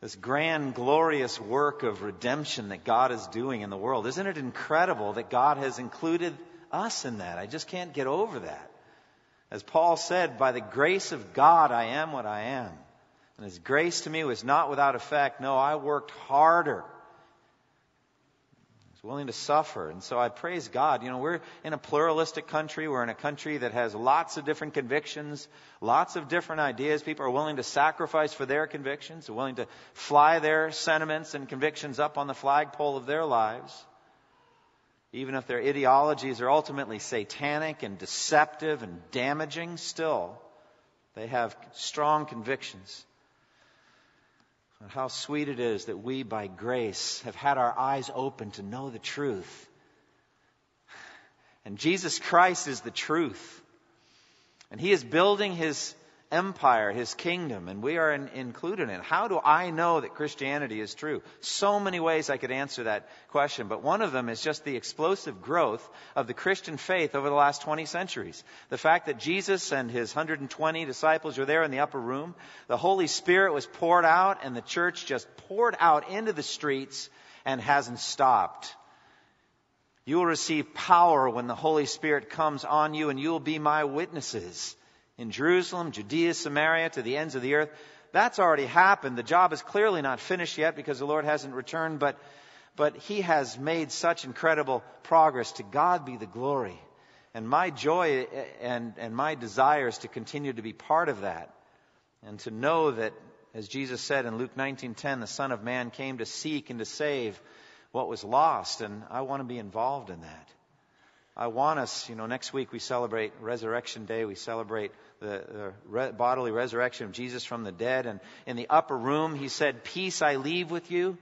this grand, glorious work of redemption that God is doing in the world. Isn't it incredible that God has included us in that? I just can't get over that. As Paul said, by the grace of God, I am what I am. And his grace to me was not without effect. No, I worked harder willing to suffer. And so I praise God. You know, we're in a pluralistic country. We're in a country that has lots of different convictions, lots of different ideas. People are willing to sacrifice for their convictions, they're willing to fly their sentiments and convictions up on the flagpole of their lives. Even if their ideologies are ultimately satanic and deceptive and damaging, still, they have strong convictions. And how sweet it is that we, by grace, have had our eyes open to know the truth. And Jesus Christ is the truth. And He is building His empire, his kingdom, and we are in, included in it. How do I know that Christianity is true? So many ways I could answer that question, but one of them is just the explosive growth of the Christian faith over the last 20 centuries. The fact that Jesus and his 120 disciples were there in the upper room, the Holy Spirit was poured out, and the church just poured out into the streets and hasn't stopped. You will receive power when the Holy Spirit comes on you, and you will be my witnesses in Jerusalem, Judea, Samaria, to the ends of the earth. That's already happened. The job is clearly not finished yet because the Lord hasn't returned, but, but He has made such incredible progress. To God be the glory. And my joy eh, and, and my desire is to continue to be part of that and to know that, as Jesus said in Luke 19:10, the Son of Man came to seek and to save what was lost, and I want to be involved in that. I want us, you know, next week we celebrate Resurrection Day. We celebrate the, the re- bodily resurrection of Jesus from the dead. And in the upper room, he said, Peace I leave with you.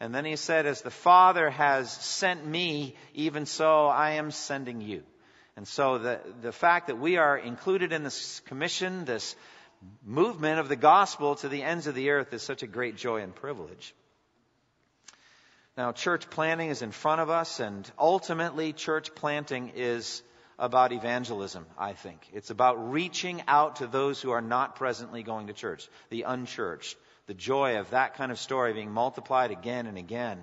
And then he said, As the Father has sent me, even so I am sending you. And so the, the fact that we are included in this commission, this movement of the gospel to the ends of the earth is such a great joy and privilege. Now, church planting is in front of us, and ultimately, church planting is about evangelism, I think. It's about reaching out to those who are not presently going to church, the unchurched. The joy of that kind of story being multiplied again and again.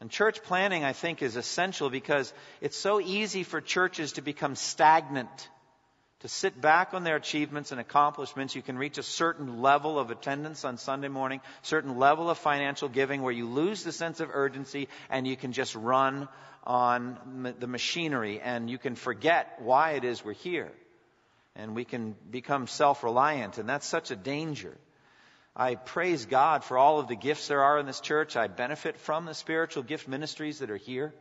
And church planting, I think, is essential because it's so easy for churches to become stagnant to sit back on their achievements and accomplishments. You can reach a certain level of attendance on Sunday morning, certain level of financial giving where you lose the sense of urgency and you can just run on the machinery and you can forget why it is we're here. And we can become self-reliant and that's such a danger. I praise God for all of the gifts there are in this church. I benefit from the spiritual gift ministries that are here.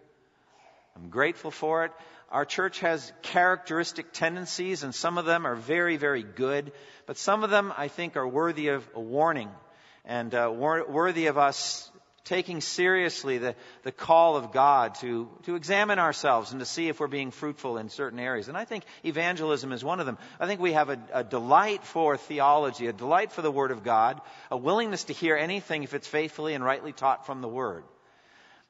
I'm grateful for it. Our church has characteristic tendencies, and some of them are very, very good, but some of them I think are worthy of a warning and uh, wor- worthy of us taking seriously the, the call of God to, to examine ourselves and to see if we're being fruitful in certain areas. And I think evangelism is one of them. I think we have a, a delight for theology, a delight for the Word of God, a willingness to hear anything if it's faithfully and rightly taught from the Word.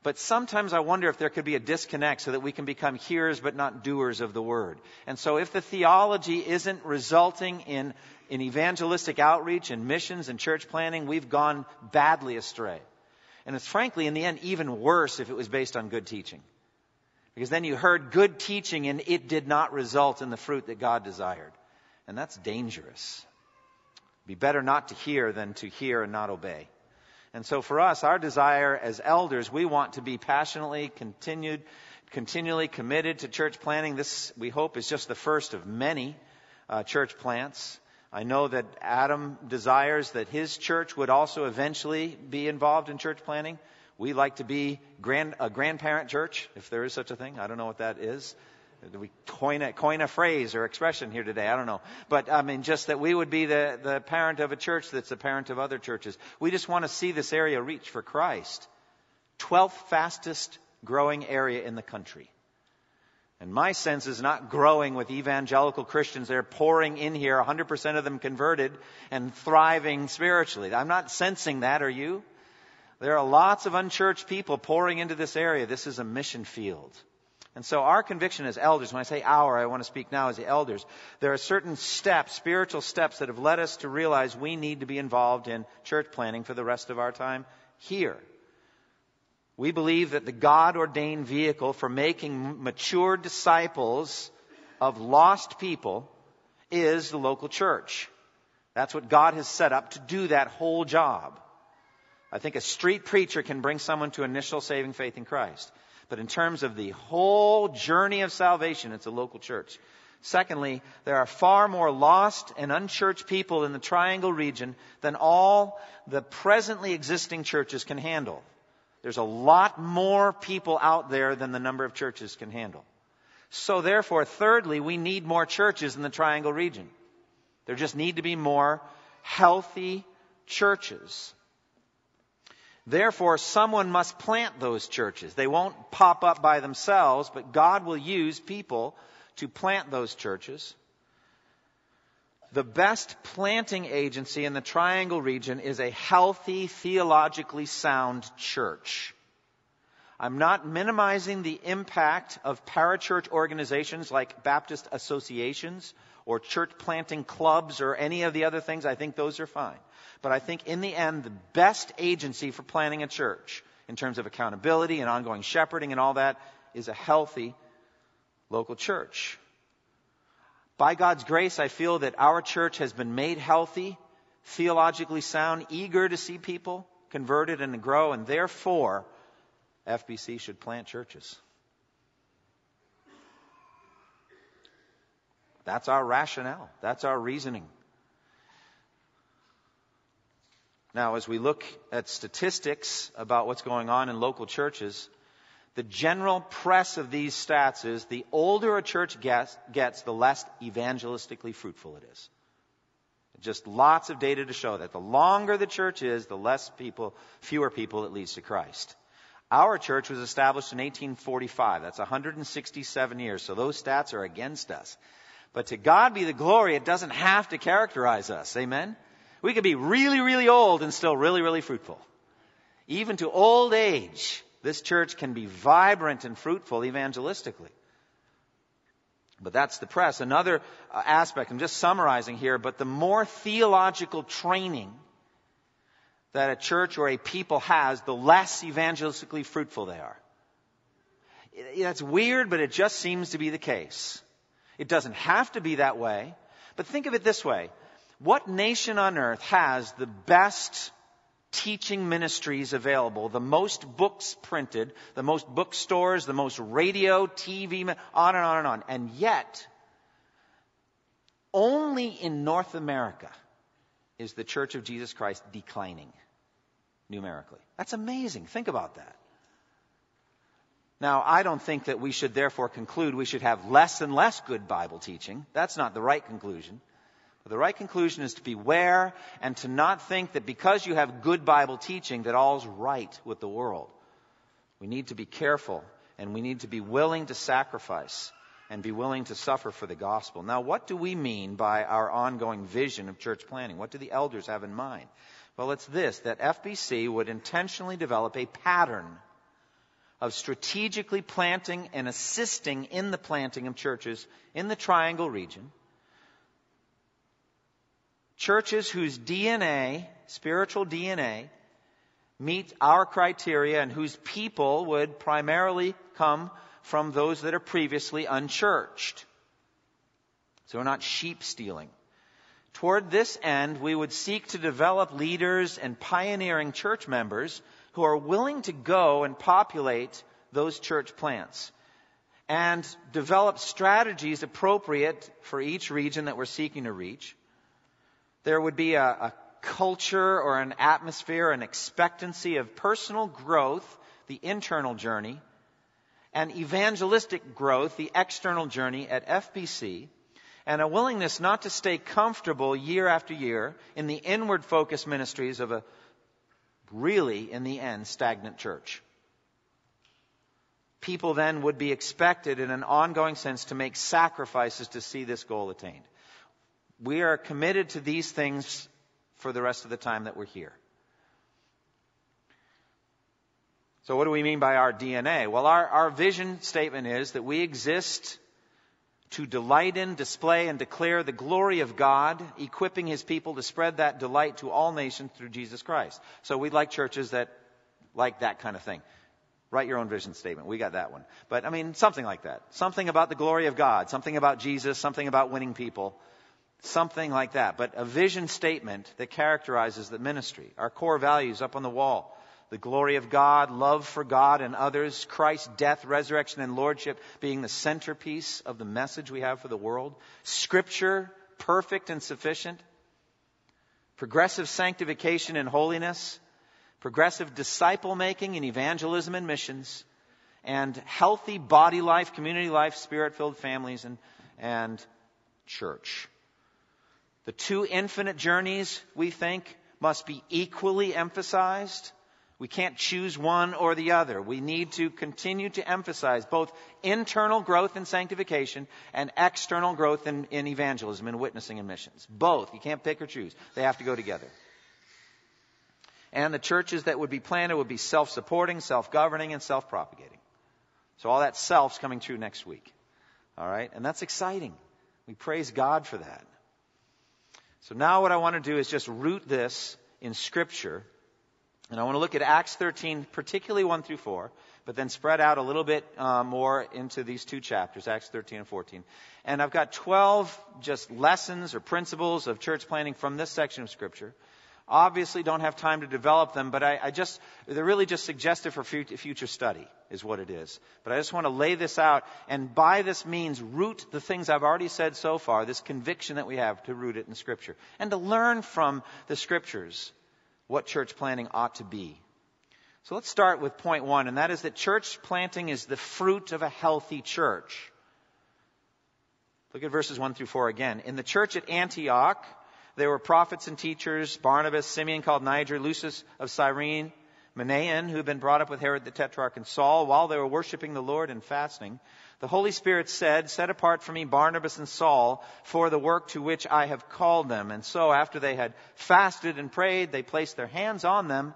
But sometimes I wonder if there could be a disconnect so that we can become hearers but not doers of the word. And so if the theology isn't resulting in, in evangelistic outreach and missions and church planting, we've gone badly astray. And it's frankly, in the end, even worse if it was based on good teaching. Because then you heard good teaching and it did not result in the fruit that God desired. And that's dangerous. It'd be better not to hear than to hear and not obey. And so for us, our desire as elders, we want to be passionately continued, continually committed to church planting. This, we hope, is just the first of many uh, church plants. I know that Adam desires that his church would also eventually be involved in church planting. We like to be grand, a grandparent church, if there is such a thing. I don't know what that is. We coin a, coin a phrase or expression here today? I don't know. But I mean, just that we would be the, the parent of a church that's the parent of other churches. We just want to see this area reach for Christ. 12th fastest growing area in the country. And my sense is not growing with evangelical Christians. They're pouring in here, 100% of them converted and thriving spiritually. I'm not sensing that, are you? There are lots of unchurched people pouring into this area. This is a mission field. And so our conviction as elders, when I say our, I want to speak now as the elders, there are certain steps, spiritual steps that have led us to realize we need to be involved in church planting for the rest of our time here. We believe that the God ordained vehicle for making mature disciples of lost people is the local church. That's what God has set up to do that whole job. I think a street preacher can bring someone to initial saving faith in Christ. But in terms of the whole journey of salvation, it's a local church. Secondly, there are far more lost and unchurched people in the Triangle region than all the presently existing churches can handle. There's a lot more people out there than the number of churches can handle. So therefore, thirdly, we need more churches in the Triangle region. There just need to be more healthy churches. Therefore, someone must plant those churches. They won't pop up by themselves, but God will use people to plant those churches. The best planting agency in the Triangle region is a healthy, theologically sound church. I'm not minimizing the impact of parachurch organizations like Baptist associations or church planting clubs or any of the other things. I think those are fine. But I think in the end, the best agency for planting a church in terms of accountability and ongoing shepherding and all that is a healthy local church. By God's grace, I feel that our church has been made healthy, theologically sound, eager to see people converted and to grow, and therefore, FBC should plant churches. That's our rationale. That's our reasoning. Now, as we look at statistics about what's going on in local churches, the general press of these stats is the older a church gets, gets, the less evangelistically fruitful it is. Just lots of data to show that. The longer the church is, the less people, fewer people it leads to Christ. Our church was established in 1845. That's 167 years. So those stats are against us. But to God be the glory, it doesn't have to characterize us. Amen? We could be really, really old and still really, really fruitful. Even to old age, this church can be vibrant and fruitful evangelistically. But that's the press. Another uh, aspect, I'm just summarizing here, but the more theological training that a church or a people has, the less evangelistically fruitful they are. That's weird, but it just seems to be the case. It doesn't have to be that way, but think of it this way. What nation on earth has the best teaching ministries available, the most books printed, the most bookstores, the most radio, TV, on and on and on. And yet, only in North America is the Church of Jesus Christ declining numerically. That's amazing. Think about that. Now, I don't think that we should therefore conclude we should have less and less good Bible teaching. That's not the right conclusion. The right conclusion is to beware and to not think that because you have good Bible teaching that all's right with the world. We need to be careful and we need to be willing to sacrifice and be willing to suffer for the gospel. Now, what do we mean by our ongoing vision of church planting? What do the elders have in mind? Well, it's this, that FBC would intentionally develop a pattern of strategically planting and assisting in the planting of churches in the Triangle region churches whose DNA, spiritual DNA, meet our criteria and whose people would primarily come from those that are previously unchurched. So we're not sheep stealing. Toward this end, we would seek to develop leaders and pioneering church members who are willing to go and populate those church plants and develop strategies appropriate for each region that we're seeking to reach there would be a, a culture or an atmosphere, an expectancy of personal growth, the internal journey, and evangelistic growth, the external journey at FBC, and a willingness not to stay comfortable year after year in the inward focused ministries of a really, in the end, stagnant church. People then would be expected in an ongoing sense to make sacrifices to see this goal attained. We are committed to these things for the rest of the time that we're here. So, what do we mean by our DNA? Well, our, our vision statement is that we exist to delight in, display, and declare the glory of God, equipping His people to spread that delight to all nations through Jesus Christ. So, we'd like churches that like that kind of thing. Write your own vision statement. We got that one. But, I mean, something like that. Something about the glory of God, something about Jesus, something about winning people. Something like that. But a vision statement that characterizes the ministry. Our core values up on the wall. The glory of God, love for God and others, Christ's death, resurrection, and lordship being the centerpiece of the message we have for the world. Scripture, perfect and sufficient. Progressive sanctification and holiness. Progressive disciple making and evangelism and missions. And healthy body life, community life, spirit filled families, and, and church. The two infinite journeys, we think, must be equally emphasized. We can't choose one or the other. We need to continue to emphasize both internal growth and sanctification and external growth in, in, evangelism and witnessing and missions. Both. You can't pick or choose. They have to go together. And the churches that would be planted would be self supporting, self governing, and self propagating. So all that self's coming true next week. All right? And that's exciting. We praise God for that. So now what I want to do is just root this in Scripture. And I want to look at Acts 13, particularly 1 through 4, but then spread out a little bit uh, more into these two chapters, Acts 13 and 14. And I've got 12 just lessons or principles of church planting from this section of Scripture. Obviously, don't have time to develop them, but I, I just, they're really just suggested for future study, is what it is. But I just want to lay this out, and by this means, root the things I've already said so far, this conviction that we have to root it in Scripture, and to learn from the Scriptures what church planting ought to be. So let's start with point one, and that is that church planting is the fruit of a healthy church. Look at verses 1 through 4 again. In the church at Antioch, there were prophets and teachers, Barnabas, Simeon called Niger, Lucius of Cyrene, Manaen, who had been brought up with Herod the Tetrarch, and Saul, while they were worshiping the Lord and fasting. The Holy Spirit said, Set apart for me Barnabas and Saul for the work to which I have called them. And so, after they had fasted and prayed, they placed their hands on them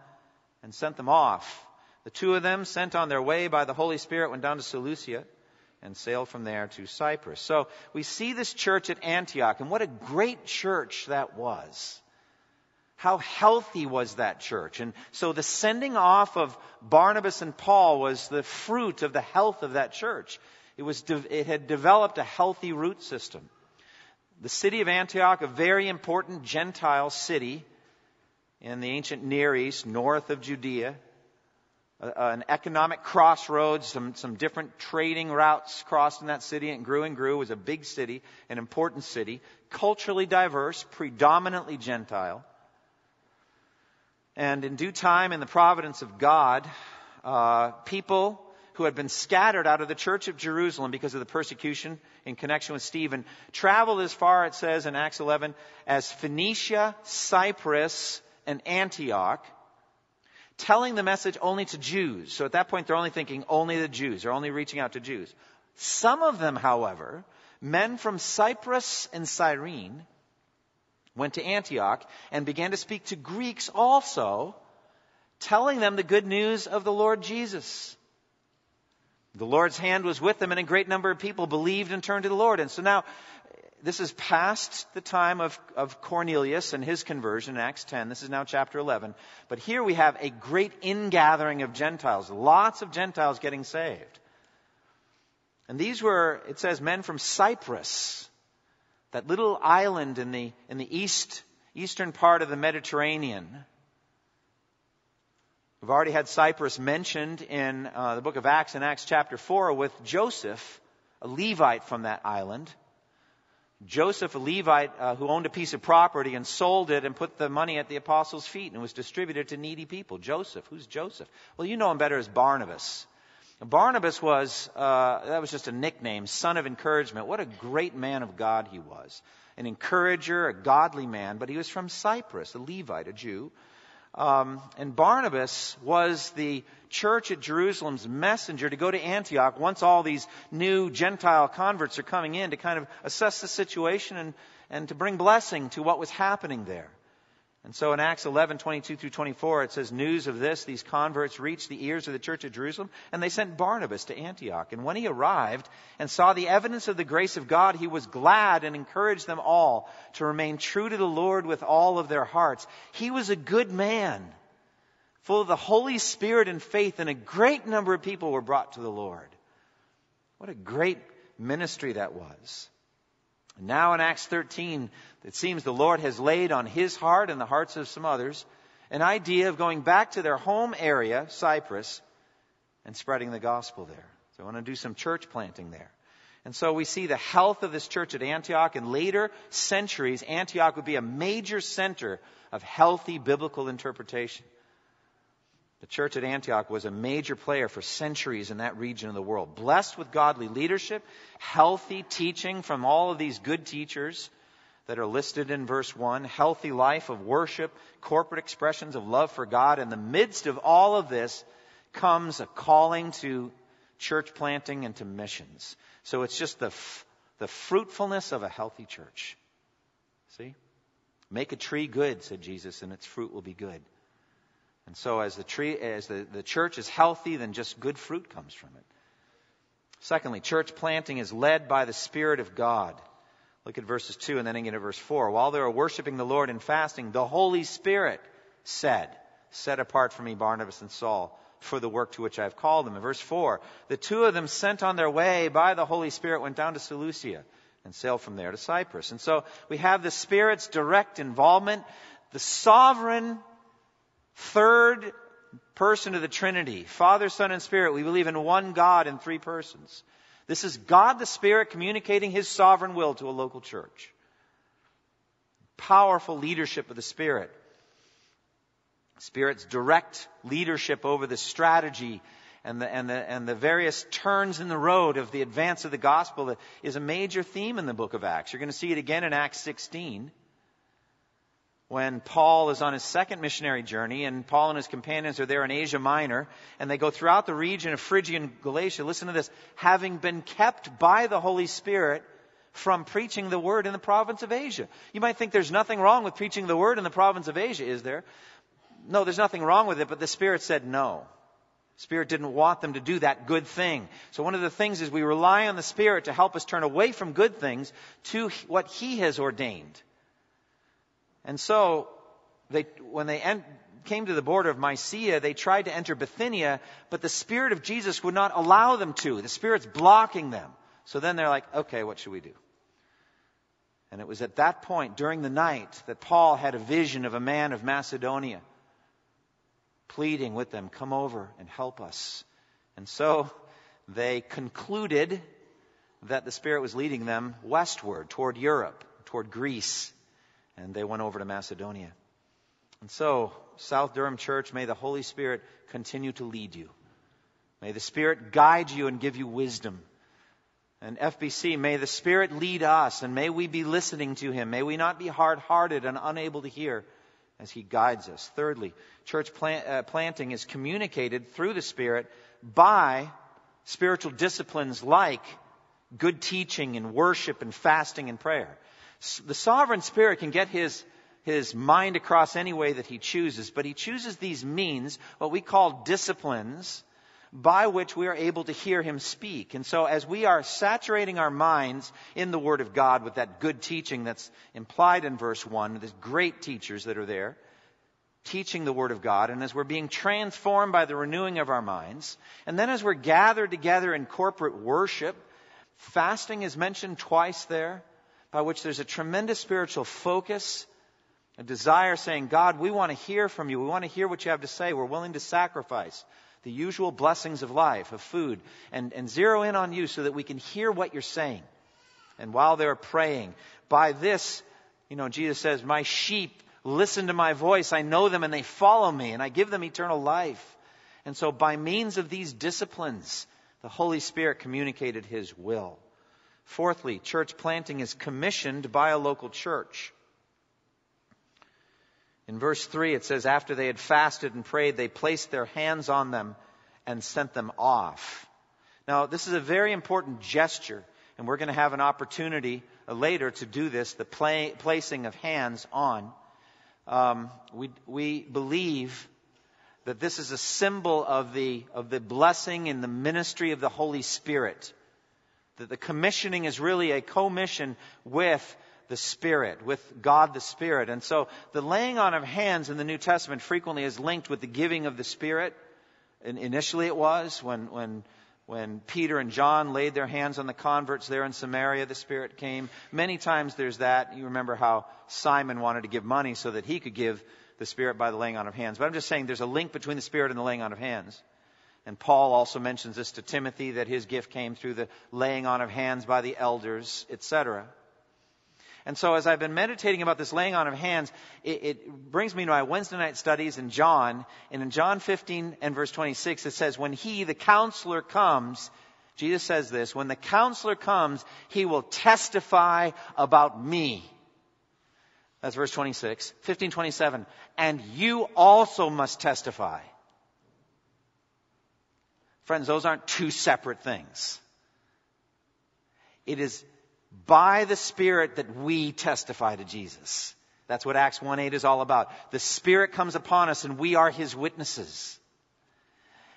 and sent them off. The two of them, sent on their way by the Holy Spirit, went down to Seleucia and sailed from there to Cyprus. So we see this church at Antioch, and what a great church that was. How healthy was that church? And so the sending off of Barnabas and Paul was the fruit of the health of that church. It, was, it had developed a healthy root system. The city of Antioch, a very important Gentile city in the ancient Near East, north of Judea, an economic crossroads, some, some different trading routes crossed in that city. and grew and grew. It was a big city, an important city, culturally diverse, predominantly Gentile. And in due time, in the providence of God, uh, people who had been scattered out of the church of Jerusalem because of the persecution in connection with Stephen traveled as far, it says in Acts 11, as Phoenicia, Cyprus, and Antioch telling the message only to Jews. So at that point, they're only thinking only the Jews. They're only reaching out to Jews. Some of them, however, men from Cyprus and Cyrene, went to Antioch and began to speak to Greeks also, telling them the good news of the Lord Jesus. The Lord's hand was with them, and a great number of people believed and turned to the Lord. And so now this is past the time of, of Cornelius and his conversion in Acts 10. This is now chapter 11. But here we have a great ingathering of Gentiles, lots of Gentiles getting saved. And these were, it says, men from Cyprus, that little island in the, in the east, eastern part of the Mediterranean. We've already had Cyprus mentioned in uh, the book of Acts in Acts chapter 4 with Joseph, a Levite from that island. Joseph, a Levite uh, who owned a piece of property and sold it and put the money at the apostles' feet and was distributed to needy people. Joseph, who's Joseph? Well, you know him better as Barnabas. Barnabas was, uh, that was just a nickname, son of encouragement. What a great man of God he was. An encourager, a godly man, but he was from Cyprus, a Levite, a Jew. Um, and Barnabas was the church at Jerusalem's messenger to go to Antioch once all these new Gentile converts are coming in to kind of assess the situation and, and to bring blessing to what was happening there. And so in Acts 11, 22 through 24, it says, News of this, these converts reached the ears of the church at Jerusalem, and they sent Barnabas to Antioch. And when he arrived and saw the evidence of the grace of God, he was glad and encouraged them all to remain true to the Lord with all of their hearts. He was a good man, full of the Holy Spirit and faith, and a great number of people were brought to the Lord. What a great ministry that was. Now in Acts 13, it seems the Lord has laid on his heart and the hearts of some others an idea of going back to their home area, Cyprus, and spreading the gospel there. So I want to do some church planting there. And so we see the health of this church at Antioch. In later centuries, Antioch would be a major center of healthy biblical interpretation. The church at Antioch was a major player for centuries in that region of the world. Blessed with godly leadership, healthy teaching from all of these good teachers that are listed in verse 1, healthy life of worship, corporate expressions of love for God. In the midst of all of this comes a calling to church planting and to missions. So it's just the, f- the fruitfulness of a healthy church. See? Make a tree good, said Jesus, and its fruit will be good. And so as the tree, as the, the church is healthy, then just good fruit comes from it. Secondly, church planting is led by the Spirit of God. Look at verses 2 and then again at verse 4. While they were worshiping the Lord and fasting, the Holy Spirit said, Set apart for me Barnabas and Saul for the work to which I have called them. In verse 4, the two of them sent on their way by the Holy Spirit went down to Seleucia and sailed from there to Cyprus. And so we have the Spirit's direct involvement, the sovereign Third person of the Trinity, Father, Son, and Spirit. We believe in one God in three persons. This is God the Spirit communicating His sovereign will to a local church. Powerful leadership of the Spirit. Spirit's direct leadership over the strategy and the, and, the, and the various turns in the road of the advance of the gospel is a major theme in the book of Acts. You're going to see it again in Acts 16 when Paul is on his second missionary journey, and Paul and his companions are there in Asia Minor, and they go throughout the region of Phrygia and Galatia. Listen to this. Having been kept by the Holy Spirit from preaching the word in the province of Asia. You might think there's nothing wrong with preaching the word in the province of Asia, is there? No, there's nothing wrong with it, but the Spirit said no. Spirit didn't want them to do that good thing. So one of the things is we rely on the Spirit to help us turn away from good things to what He has ordained. And so, they, when they en- came to the border of Mysia, they tried to enter Bithynia, but the Spirit of Jesus would not allow them to. The Spirit's blocking them. So then they're like, okay, what should we do? And it was at that point, during the night, that Paul had a vision of a man of Macedonia pleading with them, come over and help us. And so they concluded that the Spirit was leading them westward, toward Europe, toward Greece and they went over to Macedonia. And so, South Durham Church, may the Holy Spirit continue to lead you. May the Spirit guide you and give you wisdom. And FBC, may the Spirit lead us and may we be listening to Him. May we not be hard hearted and unable to hear as He guides us. Thirdly, church plant, uh, planting is communicated through the Spirit by spiritual disciplines like good teaching and worship and fasting and prayer. The sovereign spirit can get his, his mind across any way that he chooses, but he chooses these means, what we call disciplines, by which we are able to hear him speak. And so as we are saturating our minds in the Word of God with that good teaching that's implied in verse 1, the great teachers that are there, teaching the Word of God, and as we're being transformed by the renewing of our minds, and then as we're gathered together in corporate worship, fasting is mentioned twice there by which there's a tremendous spiritual focus, a desire saying, God, we want to hear from you. We want to hear what you have to say. We're willing to sacrifice the usual blessings of life, of food, and, and zero in on you so that we can hear what you're saying. And while they're praying, by this, you know, Jesus says, My sheep listen to my voice. I know them and they follow me, and I give them eternal life. And so, by means of these disciplines, The Holy Spirit communicated His will. Fourthly, church planting is commissioned by a local church. In verse 3, it says, After they had fasted and prayed, they placed their hands on them and sent them off. Now, this is a very important gesture, and we're going to have an opportunity later to do this the play, placing of hands on. Um, we, we believe that this is a symbol of the, of the blessing and the ministry of the Holy Spirit. That the commissioning is really a commission with the Spirit, with God the Spirit. And so the laying on of hands in the New Testament frequently is linked with the giving of the Spirit. And initially it was when, when, when Peter and John laid their hands on the converts there in Samaria, the Spirit came. Many times there's that. You remember how Simon wanted to give money so that he could give the Spirit by the laying on of hands. But I'm just saying there's a link between the Spirit and the laying on of hands. And Paul also mentions this to Timothy that his gift came through the laying on of hands by the elders, etc. And so as I've been meditating about this laying on of hands, it, it, brings me to my Wednesday night studies in John. And in John 15 and verse 26, it says, When he, the counselor, comes, Jesus says this, when the counselor comes, he will testify about me. That's verse 26. 1527. And you also must testify. Friends, those aren't two separate things. It is by the Spirit that we testify to Jesus. That's what Acts 1 8 is all about. The Spirit comes upon us and we are His witnesses.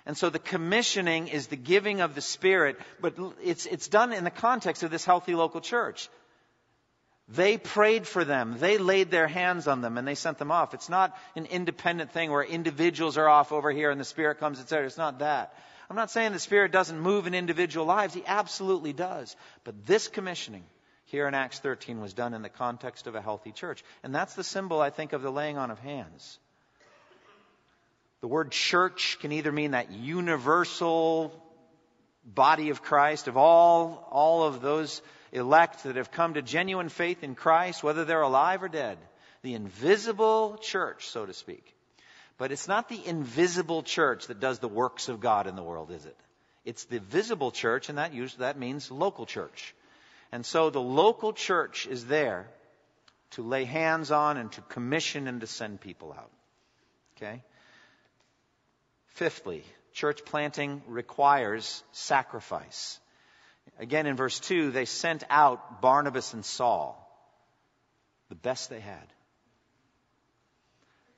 And so the commissioning is the giving of the Spirit, but it's, it's done in the context of this healthy local church. They prayed for them. They laid their hands on them and they sent them off. It's not an independent thing where individuals are off over here and the Spirit comes, etc. It's not that. I'm not saying the Spirit doesn't move in individual lives. He absolutely does. But this commissioning here in Acts 13 was done in the context of a healthy church. And that's the symbol, I think, of the laying on of hands. The word church can either mean that universal body of Christ, of all, all of those elect that have come to genuine faith in Christ, whether they're alive or dead. The invisible church, so to speak. But it's not the invisible church that does the works of God in the world, is it? It's the visible church, and that usually that means local church. And so the local church is there to lay hands on and to commission and to send people out. Okay? Fifthly, church planting requires sacrifice. Again, in verse 2, they sent out Barnabas and Saul, the best they had.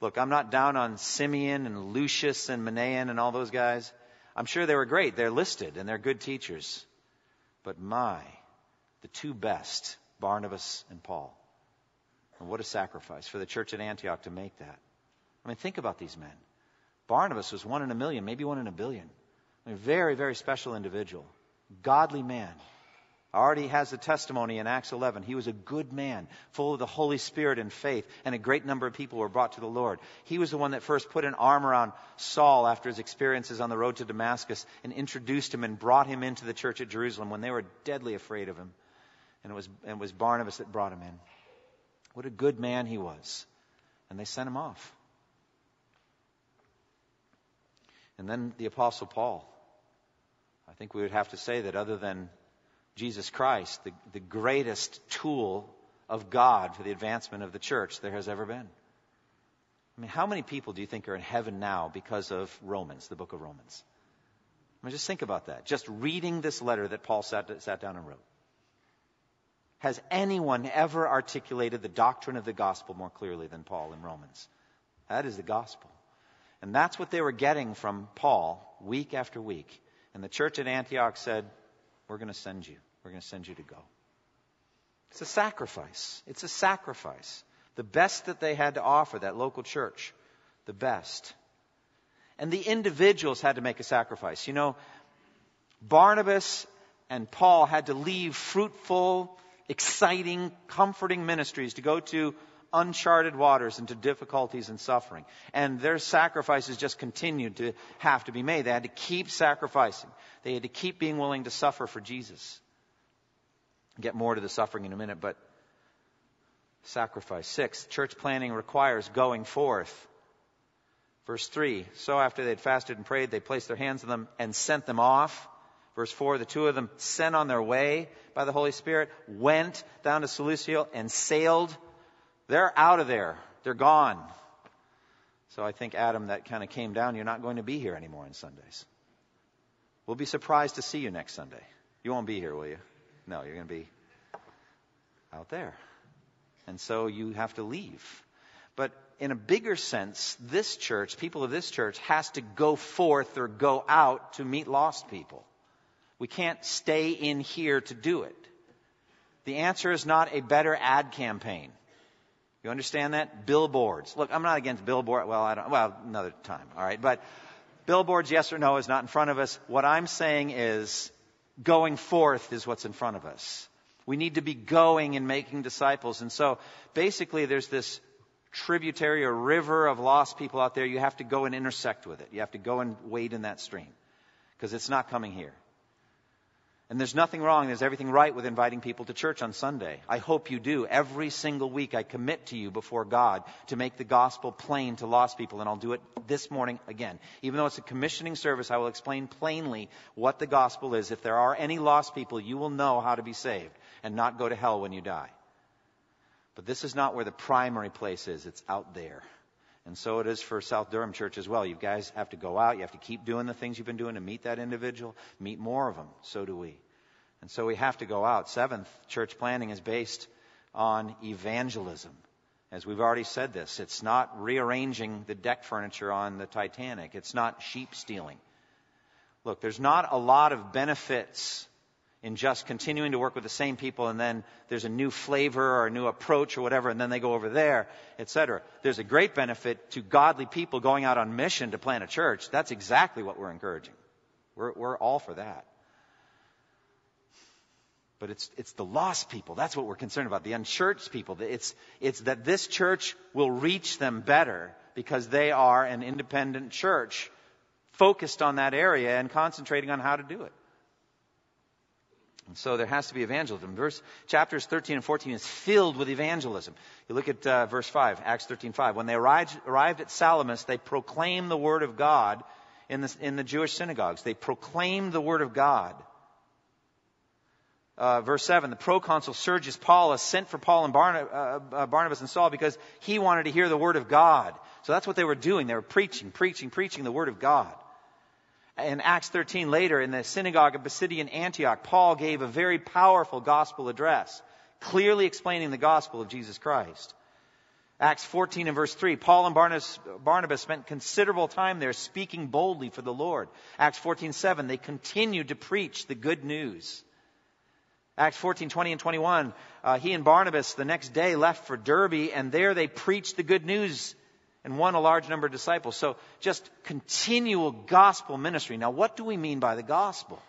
Look, I'm not down on Simeon and Lucius and Manaen and all those guys. I'm sure they were great. They're listed and they're good teachers. But my, the two best, Barnabas and Paul. And what a sacrifice for the church at Antioch to make that. I mean, think about these men. Barnabas was one in a million, maybe one in a billion. I mean, very, very special individual godly man. Already has the testimony in Acts 11. He was a good man, full of the Holy Spirit and faith, and a great number of people were brought to the Lord. He was the one that first put an arm around Saul after his experiences on the road to Damascus and introduced him and brought him into the church at Jerusalem when they were deadly afraid of him. And it was, and it was Barnabas that brought him in. What a good man he was. And they sent him off. And then the Apostle Paul. I think we would have to say that other than Jesus Christ, the, the greatest tool of God for the advancement of the church there has ever been. I mean, how many people do you think are in heaven now because of Romans, the book of Romans? I mean, just think about that. Just reading this letter that Paul sat, sat down and wrote. Has anyone ever articulated the doctrine of the gospel more clearly than Paul in Romans? That is the gospel. And that's what they were getting from Paul week after week. And the church at Antioch said, We're going to send you. We're going to send you to go. It's a sacrifice. It's a sacrifice. The best that they had to offer, that local church, the best. And the individuals had to make a sacrifice. You know, Barnabas and Paul had to leave fruitful, exciting, comforting ministries to go to uncharted waters into difficulties and suffering. And their sacrifices just continued to have to be made. They had to keep sacrificing. They had to keep being willing to suffer for Jesus. Get more to the suffering in a minute, but sacrifice. Six, church planting requires going forth. Verse 3 So after they had fasted and prayed, they placed their hands on them and sent them off. Verse 4 the two of them sent on their way by the Holy Spirit, went down to Seleucia and sailed. They're out of there. They're gone. So I think, Adam, that kind of came down. You're not going to be here anymore on Sundays. We'll be surprised to see you next Sunday. You won't be here, will you? No, you're going to be out there. And so you have to leave. But in a bigger sense, this church, people of this church, has to go forth or go out to meet lost people. We can't stay in here to do it. The answer is not a better ad campaign. You understand that? Billboards. Look, I'm not against billboard. Well, I don't. Well, another time. All right, but billboards, yes or no, is not in front of us. What I'm saying is, going forth is what's in front of us. We need to be going and making disciples. And so, basically, there's this tributary or river of lost people out there. You have to go and intersect with it. You have to go and wade in that stream because it's not coming here. And there's nothing wrong, there's everything right with inviting people to church on Sunday. I hope you do. Every single week I commit to you before God to make the gospel plain to lost people, and I'll do it this morning again. Even though it's a commissioning service, I will explain plainly what the gospel is. If there are any lost people, you will know how to be saved and not go to hell when you die. But this is not where the primary place is, it's out there. And so it is for South Durham Church as well. You guys have to go out. You have to keep doing the things you've been doing to meet that individual, meet more of them. So do we. And so we have to go out. Seventh, church planting is based on evangelism. As we've already said this, it's not rearranging the deck furniture on the Titanic. It's not sheep stealing. Look, there's not a lot of benefits in just continuing to work with the same people and then there's a new flavor or a new approach or whatever and then they go over there, etc. There's a great benefit to godly people going out on mission to plant a church. That's exactly what we're encouraging. We're, we're all for that. But it's, it's the lost people. That's what we're concerned about. The unchurched people. It's, it's that this church will reach them better because they are an independent church focused on that area and concentrating on how to do it. And so there has to be evangelism. Verse chapters 13 and 14 is filled with evangelism. You look at uh, verse 5, Acts 13:5. When they arrived, arrived at Salamis, they proclaimed the word of God in the, in the Jewish synagogues. They proclaimed the word of God. Uh, verse 7, the proconsul Sergius Paulus sent for Paul and Barnabas, uh, uh, Barnabas and Saul because he wanted to hear the word of God. So that's what they were doing. They were preaching, preaching, preaching the word of God in Acts 13 later in the synagogue of Pisidian Antioch, Paul gave a very powerful gospel address, clearly explaining the gospel of Jesus Christ. Acts 14 and verse 3, Paul and Barnabas, spent considerable time there speaking boldly for the Lord. Acts 14, 7, they continued to preach the good news. Acts 14, 20 and 21, uh, he and Barnabas the next day left for Derbe and there they preached the good news and won a large number of disciples. So just continual gospel ministry. Now what do we mean by the gospel?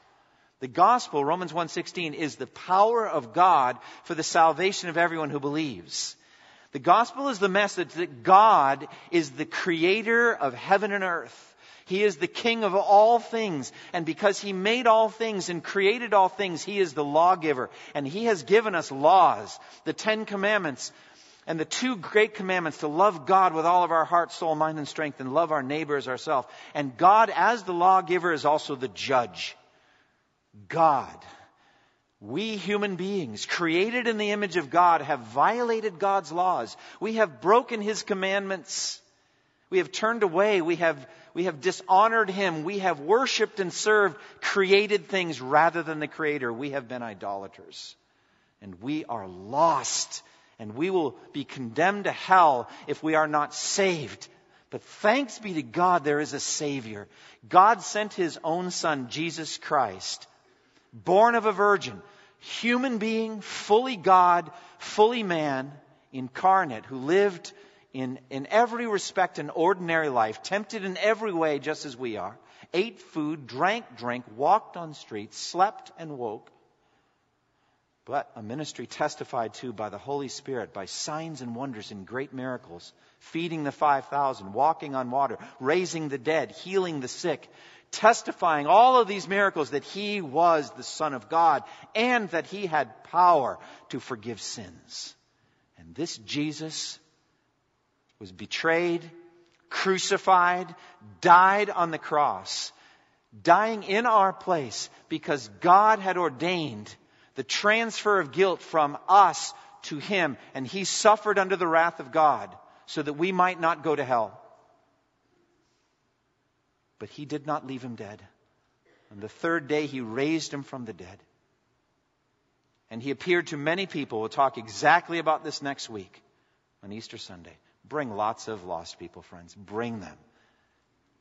The gospel, Romans 1:16, is the power of God for the salvation of everyone who believes. The gospel is the message that God is the creator of heaven and earth. He is the king of all things. And because he made all things and created all things, he is the lawgiver. And he has given us laws, the Ten Commandments, and the two great commandments to love God with all of our heart, soul, mind, and strength, and love our neighbor as ourselves. And God, as the lawgiver, is also the judge. God. We human beings, created in the image of God, have violated God's laws. We have broken His commandments. We have turned away. We have, we have dishonored Him. We have worshiped and served created things rather than the Creator. We have been idolaters. And we are lost and we will be condemned to hell if we are not saved. But thanks be to God, there is a Savior. God sent His own Son, Jesus Christ, born of a virgin, human being, fully God, fully man, incarnate, who lived in, in every respect an ordinary life, tempted in every way just as we are, ate food, drank drink, walked on streets, slept and woke, but a ministry testified to by the Holy Spirit, by signs and wonders and great miracles, feeding the 5,000, walking on water, raising the dead, healing the sick, testifying all of these miracles that he was the Son of God and that he had power to forgive sins. And this Jesus was betrayed, crucified, died on the cross, dying in our place because God had ordained the transfer of guilt from us to him, and he suffered under the wrath of God so that we might not go to hell. But he did not leave him dead. On the third day, he raised him from the dead. And he appeared to many people. We'll talk exactly about this next week on Easter Sunday. Bring lots of lost people, friends. Bring them.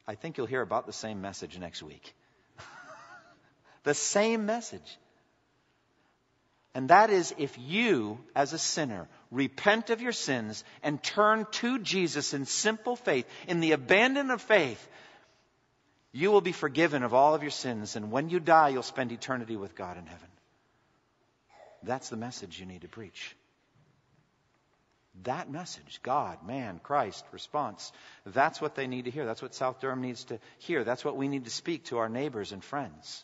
I think you'll hear about the same message next week. the same message. And that is if you, as a sinner, repent of your sins and turn to Jesus in simple faith, in the abandon of faith, you will be forgiven of all of your sins. And when you die, you'll spend eternity with God in heaven. That's the message you need to preach. That message, God, man, Christ, response, that's what they need to hear. That's what South Durham needs to hear. That's what we need to speak to our neighbors and friends.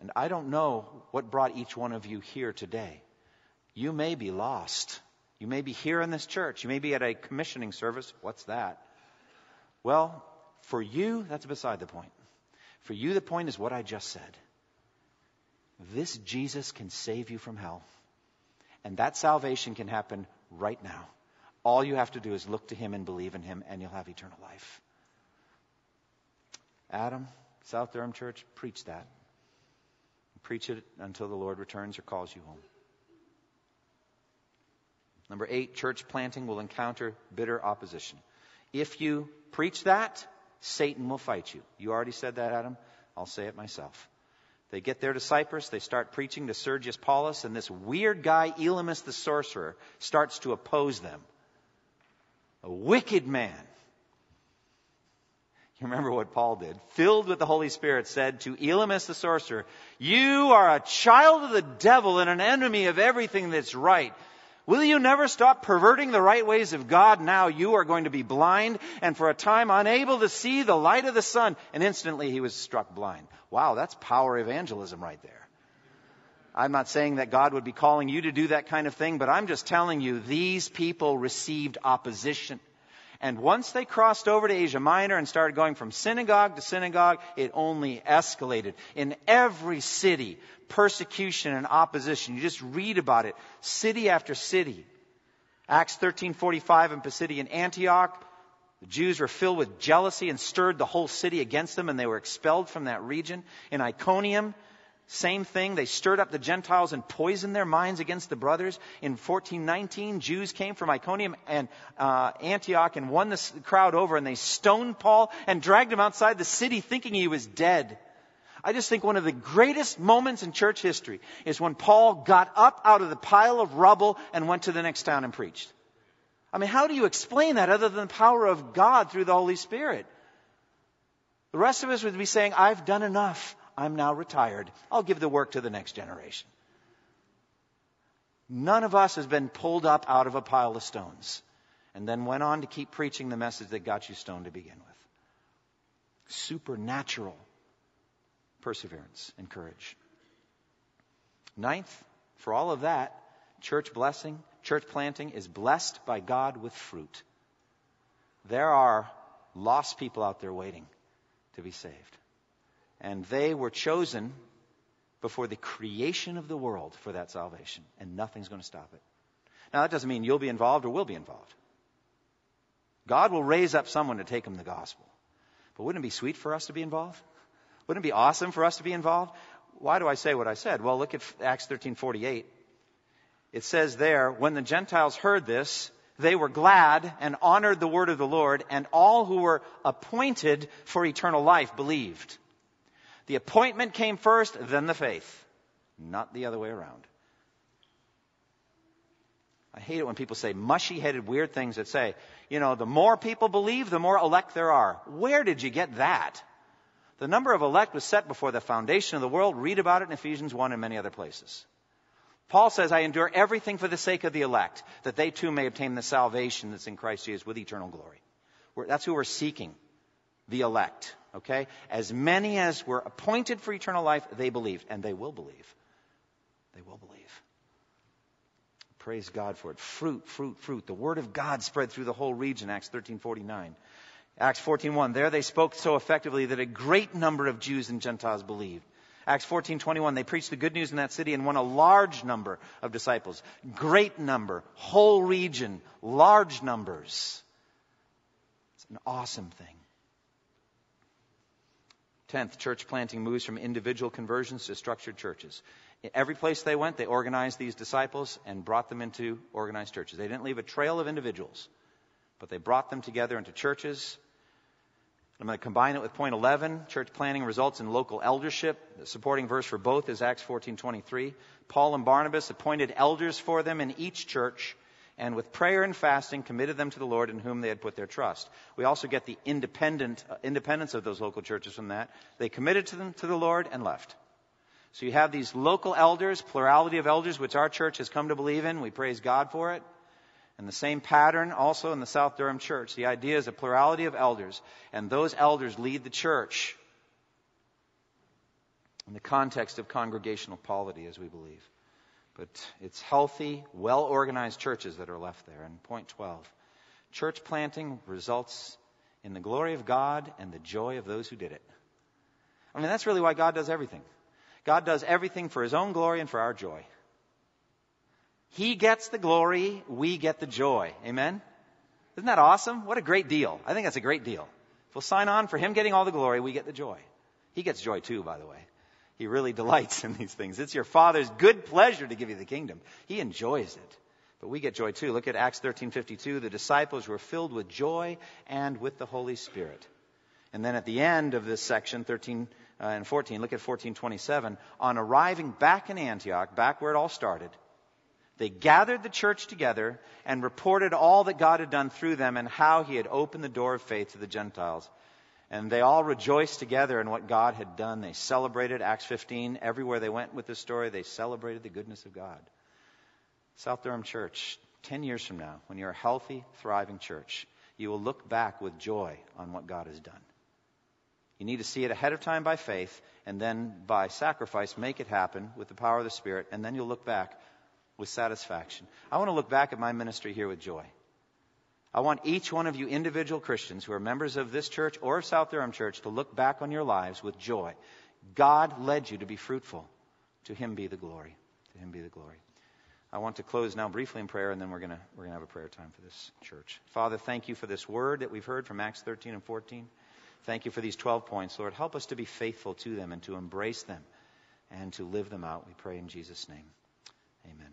And I don't know what brought each one of you here today. You may be lost. You may be here in this church. You may be at a commissioning service. What's that? Well, for you, that's beside the point. For you, the point is what I just said. This Jesus can save you from hell. And that salvation can happen right now. All you have to do is look to him and believe in him, and you'll have eternal life. Adam, South Durham Church, preach that. Preach it until the Lord returns or calls you home. Number eight, church planting will encounter bitter opposition. If you preach that, Satan will fight you. You already said that, Adam. I'll say it myself. They get there to Cyprus, they start preaching to Sergius Paulus, and this weird guy, Elymas the sorcerer, starts to oppose them. A wicked man. You remember what Paul did. Filled with the Holy Spirit, said to Elymas the sorcerer, You are a child of the devil and an enemy of everything that's right. Will you never stop perverting the right ways of God? Now you are going to be blind and for a time unable to see the light of the sun. And instantly he was struck blind. Wow, that's power evangelism right there. I'm not saying that God would be calling you to do that kind of thing, but I'm just telling you these people received opposition. And once they crossed over to Asia Minor and started going from synagogue to synagogue, it only escalated. In every city, persecution and opposition. You just read about it, city after city. Acts 13:45 in Pisidian Antioch, the Jews were filled with jealousy and stirred the whole city against them, and they were expelled from that region. In Iconium, same thing. They stirred up the Gentiles and poisoned their minds against the brothers. In 1419, Jews came from Iconium and uh, Antioch and won the crowd over, and they stoned Paul and dragged him outside the city, thinking he was dead. I just think one of the greatest moments in church history is when Paul got up out of the pile of rubble and went to the next town and preached. I mean, how do you explain that other than the power of God through the Holy Spirit? The rest of us would be saying, I've done enough. I'm now retired. I'll give the work to the next generation. None of us has been pulled up out of a pile of stones and then went on to keep preaching the message that got you stoned to begin with. Supernatural perseverance and courage. Ninth, for all of that, church blessing, church planting is blessed by God with fruit. There are lost people out there waiting to be saved. And they were chosen before the creation of the world for that salvation, and nothing's going to stop it. Now, that doesn't mean you'll be involved or will be involved. God will raise up someone to take them the gospel. But wouldn't it be sweet for us to be involved? Wouldn't it be awesome for us to be involved? Why do I say what I said? Well, look at Acts 13:48. It says there, when the Gentiles heard this, they were glad and honored the word of the Lord, and all who were appointed for eternal life believed. The appointment came first, then the faith, not the other way around. I hate it when people say mushy headed, weird things that say, you know, the more people believe, the more elect there are. Where did you get that? The number of elect was set before the foundation of the world. Read about it in Ephesians 1 and many other places. Paul says, I endure everything for the sake of the elect, that they too may obtain the salvation that's in Christ Jesus with eternal glory. That's who we're seeking, the elect. Okay? As many as were appointed for eternal life, they believed, and they will believe. They will believe. Praise God for it. Fruit, fruit, fruit. The word of God spread through the whole region, Acts 13:49. Acts 14:1 There they spoke so effectively that a great number of Jews and Gentiles believed. Acts 14:21 They preached the good news in that city and won a large number of disciples. Great number, whole region, large numbers. It's an awesome thing. Tenth, church planting moves from individual conversions to structured churches. Every place they went, they organized these disciples and brought them into organized churches. They didn't leave a trail of individuals, but they brought them together into churches. I'm going to combine it with point 11. Church planting results in local eldership. The supporting verse for both is Acts 14:23. Paul and Barnabas appointed elders for them in each church and with prayer and fasting committed them to the Lord in whom they had put their trust. We also get the independent uh, independence of those local churches from that. They committed to them to the Lord and left. So you have these local elders, plurality of elders, which our church has come to believe in. We praise God for it. And the same pattern also in the South Durham church. The idea is a plurality of elders, and those elders lead the church in the context of congregational polity, as we believe. But it's healthy, well organized churches that are left there. And point 12 church planting results in the glory of God and the joy of those who did it. I mean, that's really why God does everything. God does everything for his own glory and for our joy. He gets the glory, we get the joy. Amen? Isn't that awesome? What a great deal. I think that's a great deal. If we'll sign on for him getting all the glory, we get the joy. He gets joy too, by the way. He really delights in these things. It's your Father's good pleasure to give you the kingdom. He enjoys it. But we get joy too. Look at Acts 13:52. The disciples were filled with joy and with the Holy Spirit. And then at the end of this section 13 uh, and 14, look at 1427. On arriving back in Antioch, back where it all started, they gathered the church together and reported all that God had done through them and how he had opened the door of faith to the Gentiles. And they all rejoiced together in what God had done. They celebrated Acts 15. Everywhere they went with this story, they celebrated the goodness of God. South Durham Church, 10 years from now, when you're a healthy, thriving church, you will look back with joy on what God has done. You need to see it ahead of time by faith, and then by sacrifice, make it happen with the power of the Spirit, and then you'll look back with satisfaction. I want to look back at my ministry here with joy. I want each one of you individual Christians who are members of this church or South Durham Church to look back on your lives with joy. God led you to be fruitful. To Him be the glory. To Him be the glory. I want to close now briefly in prayer, and then we're going we're going to have a prayer time for this church. Father, thank you for this word that we've heard from Acts 13 and 14. Thank you for these 12 points. Lord, help us to be faithful to them and to embrace them and to live them out. We pray in Jesus' name. Amen.